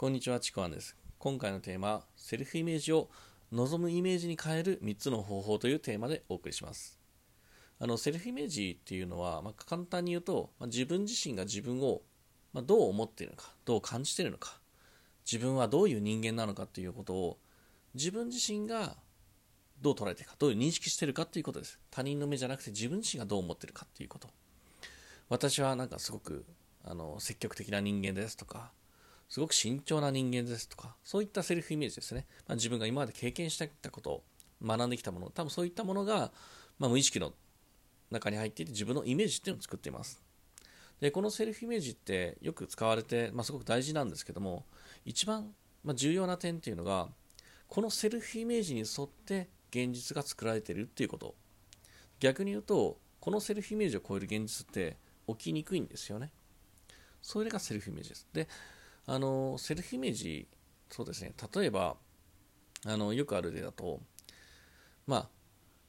こんにちは、ちくわんです。今回のテーマ、セルフイメージを望むイメージに変える3つの方法というテーマでお送りします。あのセルフイメージっていうのは、まあ、簡単に言うと、まあ、自分自身が自分を、まあ、どう思っているのか、どう感じているのか、自分はどういう人間なのかっていうことを、自分自身がどう捉えているか、どういう認識しているかっていうことです。他人の目じゃなくて自分自身がどう思っているかっていうこと。私はなんかすごくあの積極的な人間ですとか、すごく慎重な人間ですとか、そういったセルフイメージですね。まあ、自分が今まで経験してきたこと、学んできたもの、多分そういったものが、まあ、無意識の中に入っていて自分のイメージっていうのを作っています。で、このセルフイメージってよく使われて、まあ、すごく大事なんですけども、一番、ま重要な点っていうのが、このセルフイメージに沿って現実が作られているっていうこと。逆に言うと、このセルフイメージを超える現実って起きにくいんですよね。それがセルフイメージです。で、あのセルフイメージそうですね。例えばあのよくある例だとまあ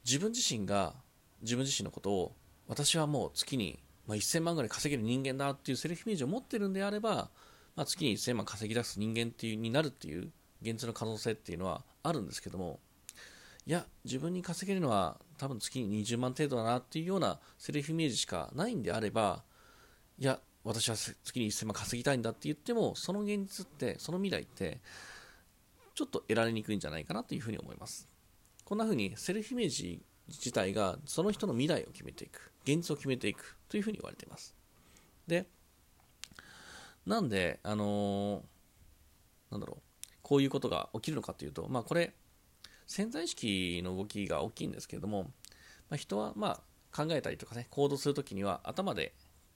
自分自身が自分自身のことを私はもう月に、まあ、1000万ぐらい稼げる人間だっていうセルフイメージを持ってるんであれば、まあ、月に1000万稼ぎ出す人間っていうになるっていう現実の可能性っていうのはあるんですけどもいや自分に稼げるのは多分月に20万程度だなっていうようなセルフイメージしかないんであればいや私は月に1000万稼ぎたいんだって言ってもその現実ってその未来ってちょっと得られにくいんじゃないかなというふうに思います。こんなふうにセルフイメージ自体がその人の未来を決めていく。現実を決めていくというふうに言われています。でなんであのー、なんだろうこういうことが起きるのかというとまあこれ潜在意識の動きが大きいんですけれども、まあ、人はまあ考えたりとかね行動するときには頭で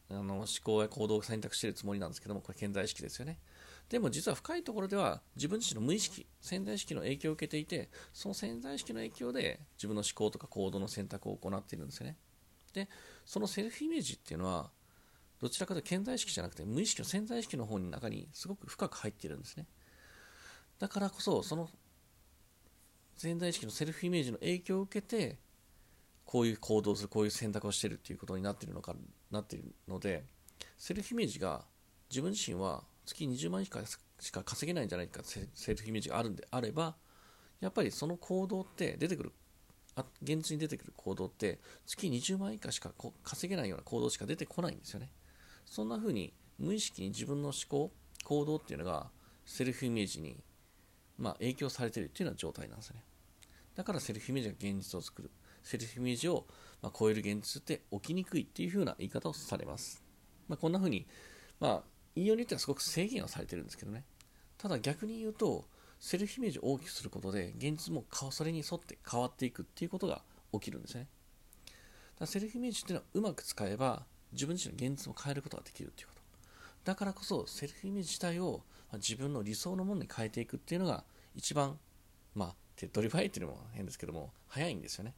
あの思考や行動を選択しているつもりなんですけども、これ潜在意識ですよね。でも実は深いところでは自分自身の無意識、潜在意識の影響を受けていて、その潜在意識の影響で自分の思考とか行動の選択を行っているんですよね。で、そのセルフイメージっていうのは、どちらかというと潜在意識じゃなくて無意識の潜在意識の方の中にすごく深く入っているんですね。だからこそ、その潜在意識のセルフイメージの影響を受けて、こういう行動をする、こういう選択をしてるっていうことになってるのか、なってるので、セルフイメージが自分自身は月20万円しか稼げないんじゃないかセルフイメージがあるんであれば、やっぱりその行動って出てくる、あ現実に出てくる行動って月20万以下しか稼げないような行動しか出てこないんですよね。そんな風に無意識に自分の思考、行動っていうのがセルフイメージに、まあ、影響されてるっていうような状態なんですね。だからセルフイメージが現実を作る。セルフイメージを、ま超える現実って起きにくいっていう風な言い方をされます。まあ、こんな風に、まあ、言いようによってはすごく制限はされてるんですけどね。ただ逆に言うと、セルフイメージを大きくすることで、現実もそれに沿って変わっていくっていうことが起きるんですね。だセルフイメージっていうのはうまく使えば、自分自身の現実も変えることができるっていうこと。だからこそ、セルフイメージ自体を自分の理想のものに変えていくっていうのが、一番、まあ、手っ取り早いっていうのも変ですけども、早いんですよね。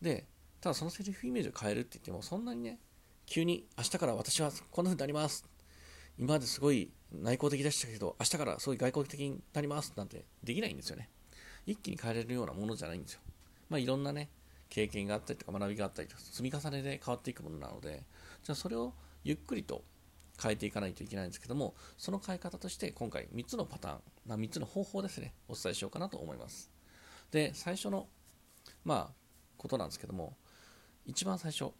で、ただそのセルフイメージを変えるって言っても、そんなにね、急に明日から私はこんな風になります。今まですごい内向的でしたけど、明日からすごい外交的になりますなんてできないんですよね。一気に変えれるようなものじゃないんですよ。まあいろんなね、経験があったりとか学びがあったりとか、積み重ねで変わっていくものなので、じゃあそれをゆっくりと変えていかないといけないんですけども、その変え方として今回3つのパターン、ま、3つの方法ですね、お伝えしようかなと思います。で、最初の、まあ、ことなんですけども、一番最初、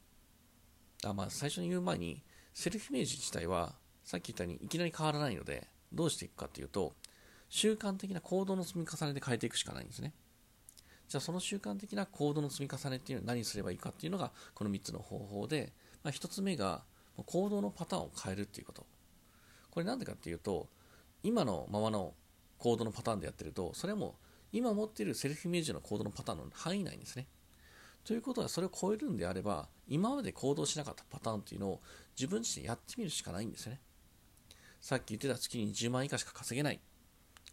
あまあ、最初に言う前に、セルフイメージ自体は、さっき言ったようにいきなり変わらないので、どうしていくかというと、習慣的な行動の積み重ねで変えていくしかないんですね。じゃあその習慣的な行動の積み重ねっていうのは何すればいいかっていうのがこの3つの方法で、まあ、1つ目が行動のパターンを変えるっていうこと。これなんでかっていうと、今のままの行動のパターンでやってると、それはもう今持っているセルフイメージの行動のパターンの範囲内ですね。ということはそれを超えるんであれば今まで行動しなかったパターンというのを自分自身やってみるしかないんですよね。さっき言ってた月に10万以下しか稼げない。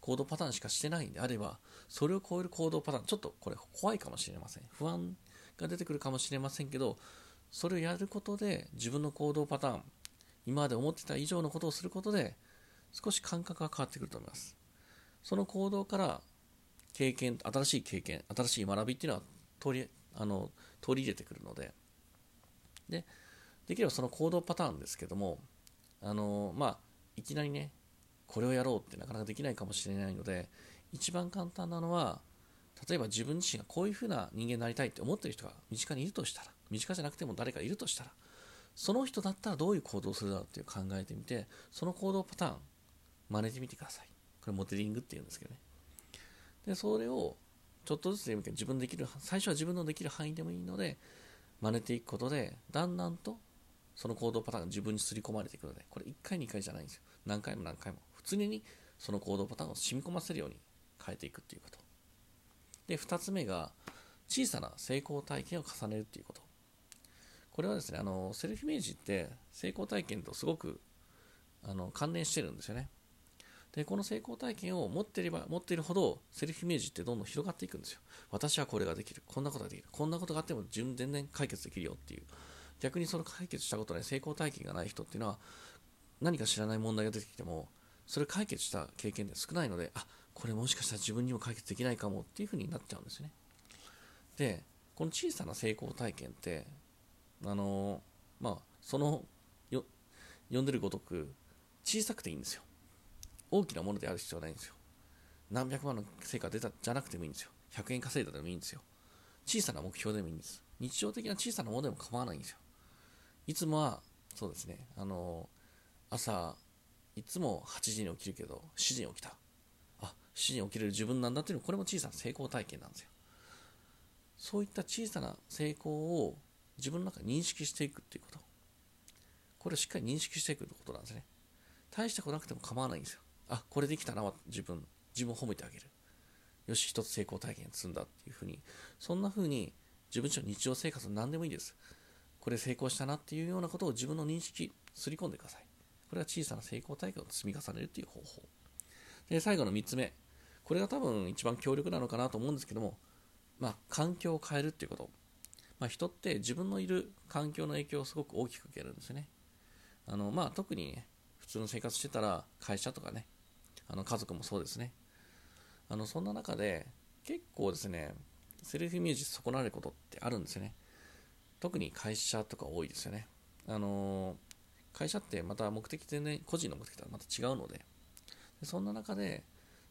行動パターンしかしてないんであればそれを超える行動パターンちょっとこれ怖いかもしれません。不安が出てくるかもしれませんけどそれをやることで自分の行動パターン今まで思ってた以上のことをすることで少し感覚が変わってくると思います。その行動から経験新しい経験新しい学びっていうのは取りあの取り入れてくるので。でできればその行動パターンですけどもあのまあいきなりねこれをやろうってなかなかできないかもしれないので一番簡単なのは例えば自分自身がこういうふうな人間になりたいって思ってる人が身近にいるとしたら身近じゃなくても誰かいるとしたらその人だったらどういう行動をするだろうっていう考えてみてその行動パターン真似てみてください。これモデリングっていうんですけどね。でそれをちょっとずつでもいいけど自分できる最初は自分のできる範囲でもいいので真似ていくことでだんだんとその行動パターンが自分に刷り込まれていくのでこれ1回2回じゃないんですよ。何回も何回も。普通にその行動パターンを染み込ませるように変えていくっていうこと。で2つ目が小さな成功体験を重ねるっていうこと。これはですねあのセルフイメージって成功体験とすごくあの関連してるんですよね。でこの成功体験を持っていれば持っているほどセルフイメージってどんどん広がっていくんですよ。私はこれができる。こんなことができる。こんなことがあっても全然解決できるよっていう。逆にその解決したことで成功体験がない人っていうのは何か知らない問題が出てきてもそれ解決した経験って少ないのであこれもしかしたら自分にも解決できないかもっていうふうになっちゃうんですよね。でこの小さな成功体験ってあのまあそのよ読んでるごとく小さくていいんですよ。大きなものである必要はないんですよ何百万の成果出たじゃなくてもいいんですよ100円稼いだでもいいんですよ小さな目標でもいいんです日常的な小さなものでも構わないんですよいつもは、そうですね、あの、朝、いつも8時に起きるけど、7時に起きた。あ、7時に起きれる自分なんだっていうのは、これも小さな成功体験なんですよ。そういった小さな成功を自分の中で認識していくっていうこと。これをしっかり認識していくってことなんですね。大したことなくても構わないんですよ。あ、これできたな、自分。自分を褒めてあげる。よし、一つ成功体験積んだっていうふうに、そんなふうに自分自身の日常生活何でもいいです。これ成功したなっていうようなことを自分の認識、すり込んでください。これは小さな成功体験を積み重ねるという方法。で、最後の3つ目。これが多分一番強力なのかなと思うんですけども、まあ、環境を変えるっていうこと。まあ、人って自分のいる環境の影響をすごく大きく受けるんですよね。あの、まあ、特に、ね、普通の生活してたら、会社とかね、あの家族もそうですね。あの、そんな中で、結構ですね、セルフイメージ損なわれることってあるんですよね。特に会社とか多いですよね。あの会社ってまた目的全然個人の目的とはまた違うのででそんな中で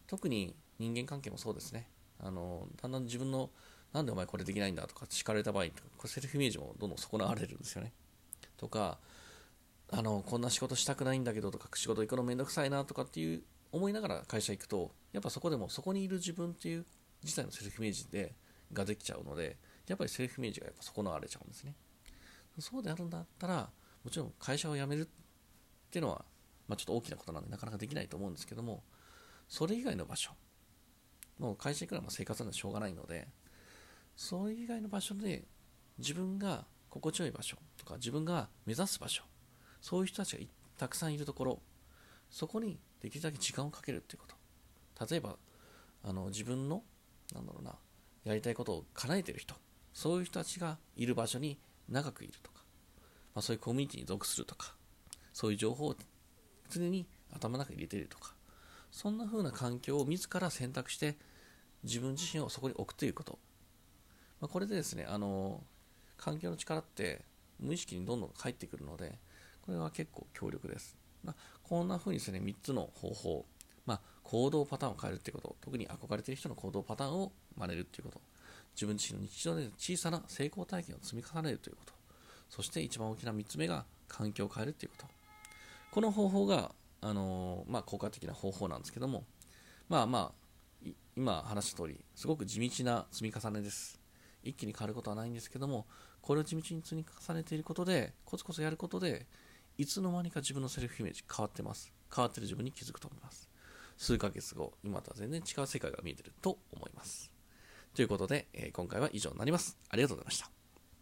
特に人間関係もそうですねあのだんだん自分のなんでお前これできないんだとか叱かれた場合これセルフイメージもどんどん損なわれるんですよねとかあのこんな仕事したくないんだけどとか仕事行くのめんどくさいなとかっていう思いながら会社行くとやっぱそこでもそこにいる自分っていう自体のセルフイメージでができちゃうのでやっぱりセルフイメージがやっぱ損なわれちゃうんですね。そうであるんだったら、もちろん会社を辞めるっていうのは、まあ、ちょっと大きなことなんでなかなかできないと思うんですけども、それ以外の場所、もう会社行くのは生活なんでしょうがないので、それ以外の場所で自分が心地よい場所とか自分が目指す場所、そういう人たちがたくさんいるところ、そこにできるだけ時間をかけるっていうこと。例えば、あの自分の、なんだろうな、やりたいことを叶えてる人、そういう人たちがいる場所に長くいるとか、まあ、そういうコミュニティに属するとか、そういう情報を常に頭の中に入れてるとか、そんな風な環境を自ら選択して自分自身をそこに置くということ。まあ、これでですね、あの、環境の力って無意識にどんどん返ってくるので、これは結構強力です。まあ、こんな風にですね、3つの方法、まあ、行動パターンを変えるっていうこと、特に憧れている人の行動パターンを真似るっていうこと、自分自身の日常で小さな成功体験を積み重ねるということ。そして一番大きな3つ目が環境を変えるということ。この方法が、あのー、まあ、効果的な方法なんですけども。まあまあ今話した通りすごく地道な積み重ねです。一気に変わることはないんですけども。これを地道に積み重ねていることでコツコツやることでいつの間にか自分のセルフイメージ変わってます変わってる自分に気づくと思います数ヶ月後今とは全然違う世界が見えてると思いますということで、えー、今回は以上になります。ありがとうございました。